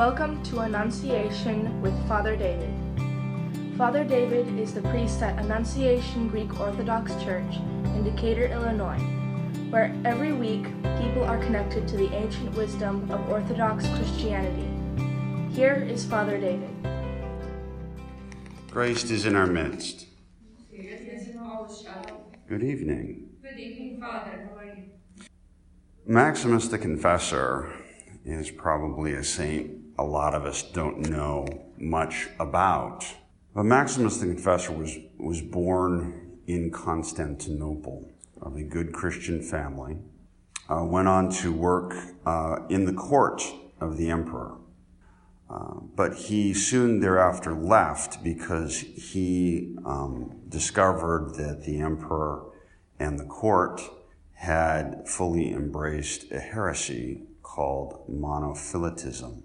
Welcome to Annunciation with Father David. Father David is the priest at Annunciation Greek Orthodox Church in Decatur, Illinois, where every week people are connected to the ancient wisdom of Orthodox Christianity. Here is Father David. Christ is in our midst. Good evening. Good evening, Father. How are you? Maximus the Confessor is probably a saint a lot of us don't know much about. But Maximus the Confessor was, was born in Constantinople of a good Christian family, uh, went on to work uh, in the court of the emperor. Uh, but he soon thereafter left because he um, discovered that the emperor and the court had fully embraced a heresy called monothelitism.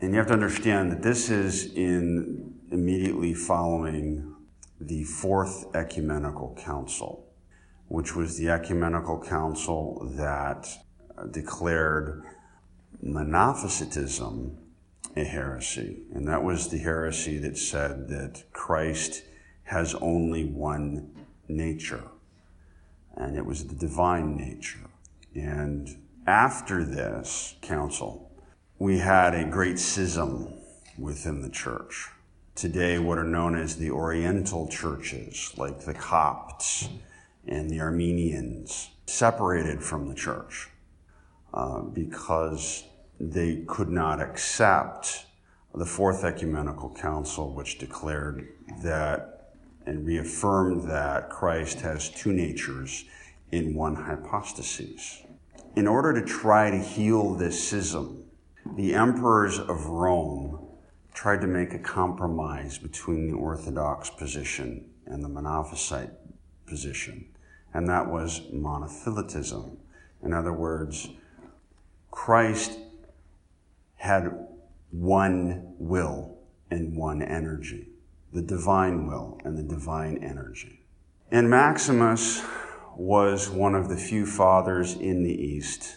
And you have to understand that this is in immediately following the Fourth Ecumenical Council, which was the ecumenical council that uh, declared Monophysitism a heresy. And that was the heresy that said that Christ has only one nature, and it was the divine nature. And after this council, we had a great schism within the church. Today, what are known as the Oriental churches, like the Copts and the Armenians, separated from the church uh, because they could not accept the Fourth Ecumenical Council, which declared that and reaffirmed that Christ has two natures in one hypostasis. In order to try to heal this schism, the emperors of Rome tried to make a compromise between the Orthodox position and the Monophysite position, and that was monothelitism. In other words, Christ had one will and one energy, the divine will and the divine energy. And Maximus was one of the few fathers in the East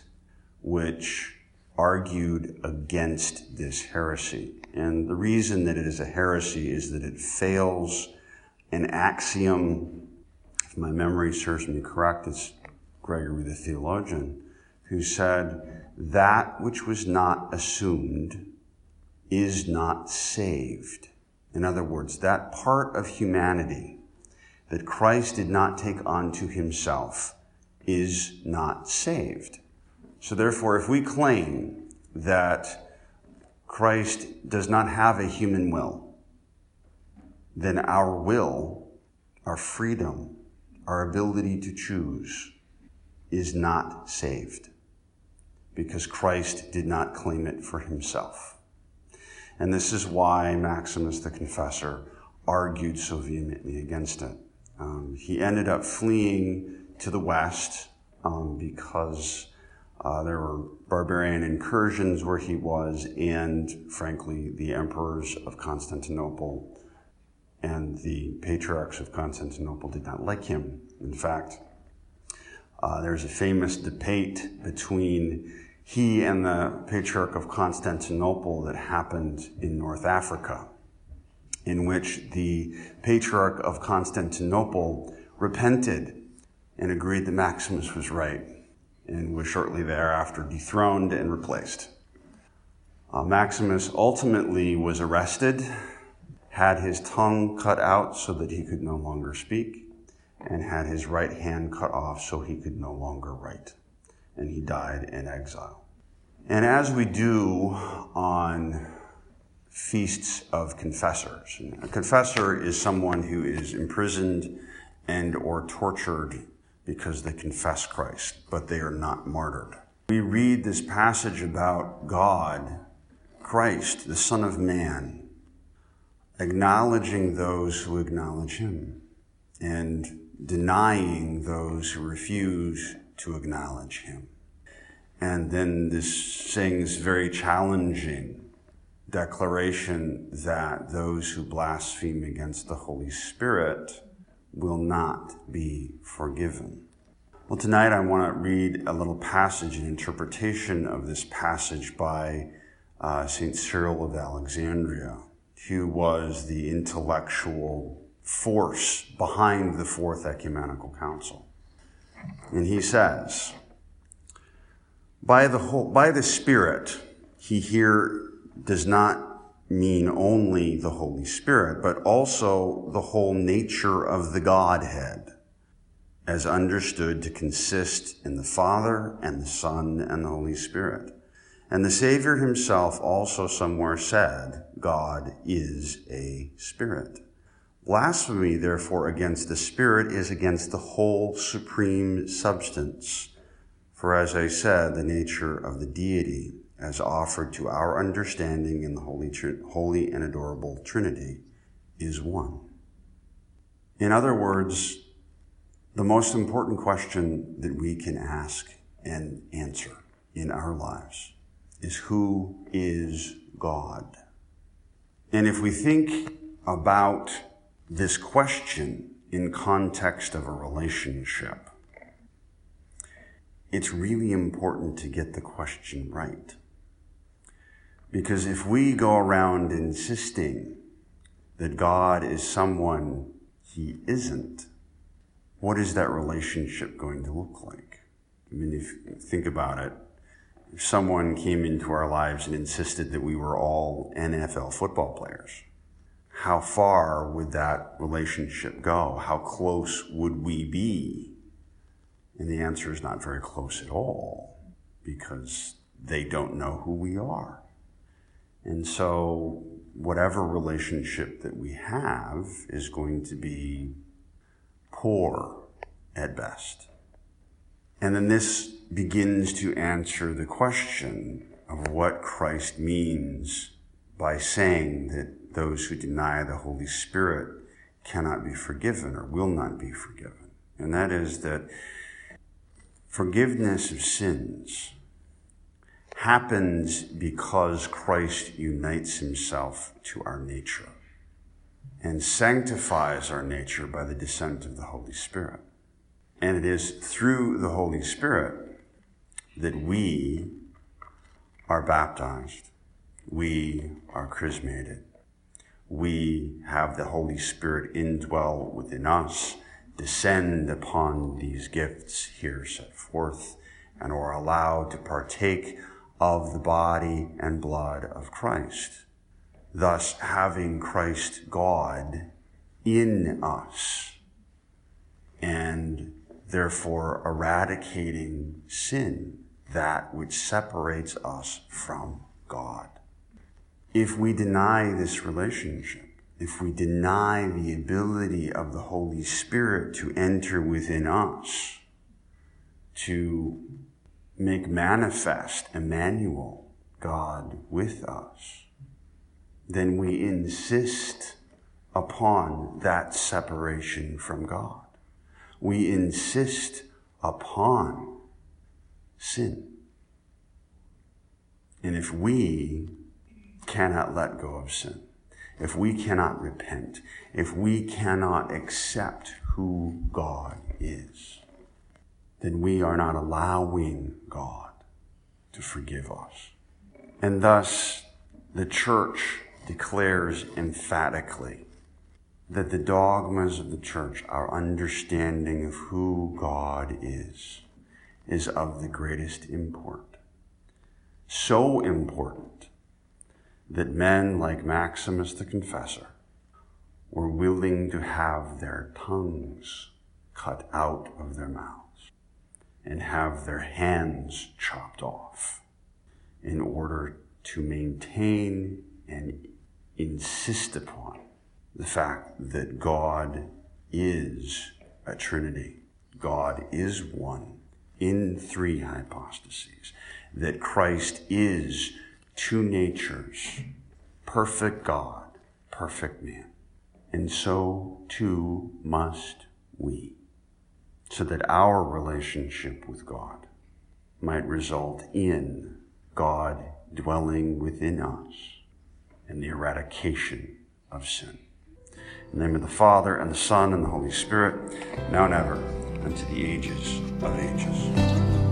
which argued against this heresy. And the reason that it is a heresy is that it fails an axiom, if my memory serves me correct, it's Gregory the theologian, who said, That which was not assumed is not saved. In other words, that part of humanity that Christ did not take onto himself is not saved. So therefore, if we claim that Christ does not have a human will, then our will, our freedom, our ability to choose is not saved because Christ did not claim it for himself. And this is why Maximus the Confessor argued so vehemently against it. Um, he ended up fleeing to the west um, because uh, there were barbarian incursions where he was, and frankly, the emperors of Constantinople and the patriarchs of Constantinople did not like him. In fact, uh, there's a famous debate between he and the patriarch of Constantinople that happened in North Africa in which the patriarch of Constantinople repented and agreed that Maximus was right and was shortly thereafter dethroned and replaced. Uh, Maximus ultimately was arrested, had his tongue cut out so that he could no longer speak, and had his right hand cut off so he could no longer write. And he died in exile. And as we do on feasts of confessors. A confessor is someone who is imprisoned and or tortured because they confess Christ, but they are not martyred. We read this passage about God, Christ, the Son of Man, acknowledging those who acknowledge him and denying those who refuse to acknowledge him. And then this sings very challenging declaration that those who blaspheme against the Holy Spirit will not be forgiven. Well, tonight I want to read a little passage, an interpretation of this passage by uh, St. Cyril of Alexandria, who was the intellectual force behind the Fourth Ecumenical Council. And he says, by the, whole, by the Spirit, he here does not mean only the Holy Spirit, but also the whole nature of the Godhead, as understood to consist in the Father and the Son and the Holy Spirit. And the Savior himself also somewhere said, God is a Spirit. Blasphemy, therefore, against the Spirit is against the whole supreme substance. For as I said, the nature of the deity as offered to our understanding in the Holy, Holy and Adorable Trinity is one. In other words, the most important question that we can ask and answer in our lives is who is God? And if we think about this question in context of a relationship, it's really important to get the question right. Because if we go around insisting that God is someone he isn't, what is that relationship going to look like? I mean, if you think about it, if someone came into our lives and insisted that we were all NFL football players, how far would that relationship go? How close would we be? And the answer is not very close at all because they don't know who we are. And so, whatever relationship that we have is going to be poor at best. And then this begins to answer the question of what Christ means by saying that those who deny the Holy Spirit cannot be forgiven or will not be forgiven. And that is that forgiveness of sins happens because Christ unites himself to our nature and sanctifies our nature by the descent of the Holy Spirit. And it is through the Holy Spirit that we are baptized. We are chrismated. We have the Holy Spirit indwell within us, descend upon these gifts here set forth, and are allowed to partake of the body and blood of Christ. Thus, having Christ God in us and therefore eradicating sin, that which separates us from God. If we deny this relationship, if we deny the ability of the Holy Spirit to enter within us, to make manifest Emmanuel, God with us, then we insist upon that separation from God. We insist upon sin. And if we cannot let go of sin, if we cannot repent, if we cannot accept who God is, then we are not allowing God to forgive us. And thus, the church declares emphatically that the dogmas of the church, our understanding of who God is, is of the greatest import. So important that men like Maximus the Confessor were willing to have their tongues cut out of their mouths and have their hands chopped off in order to maintain and insist upon the fact that God is a Trinity. God is one in three hypostases. That Christ is two natures, perfect God, perfect man. And so too must we so that our relationship with God might result in God dwelling within us and the eradication of sin. In the name of the Father, and the Son, and the Holy Spirit, now and ever, unto the ages of ages.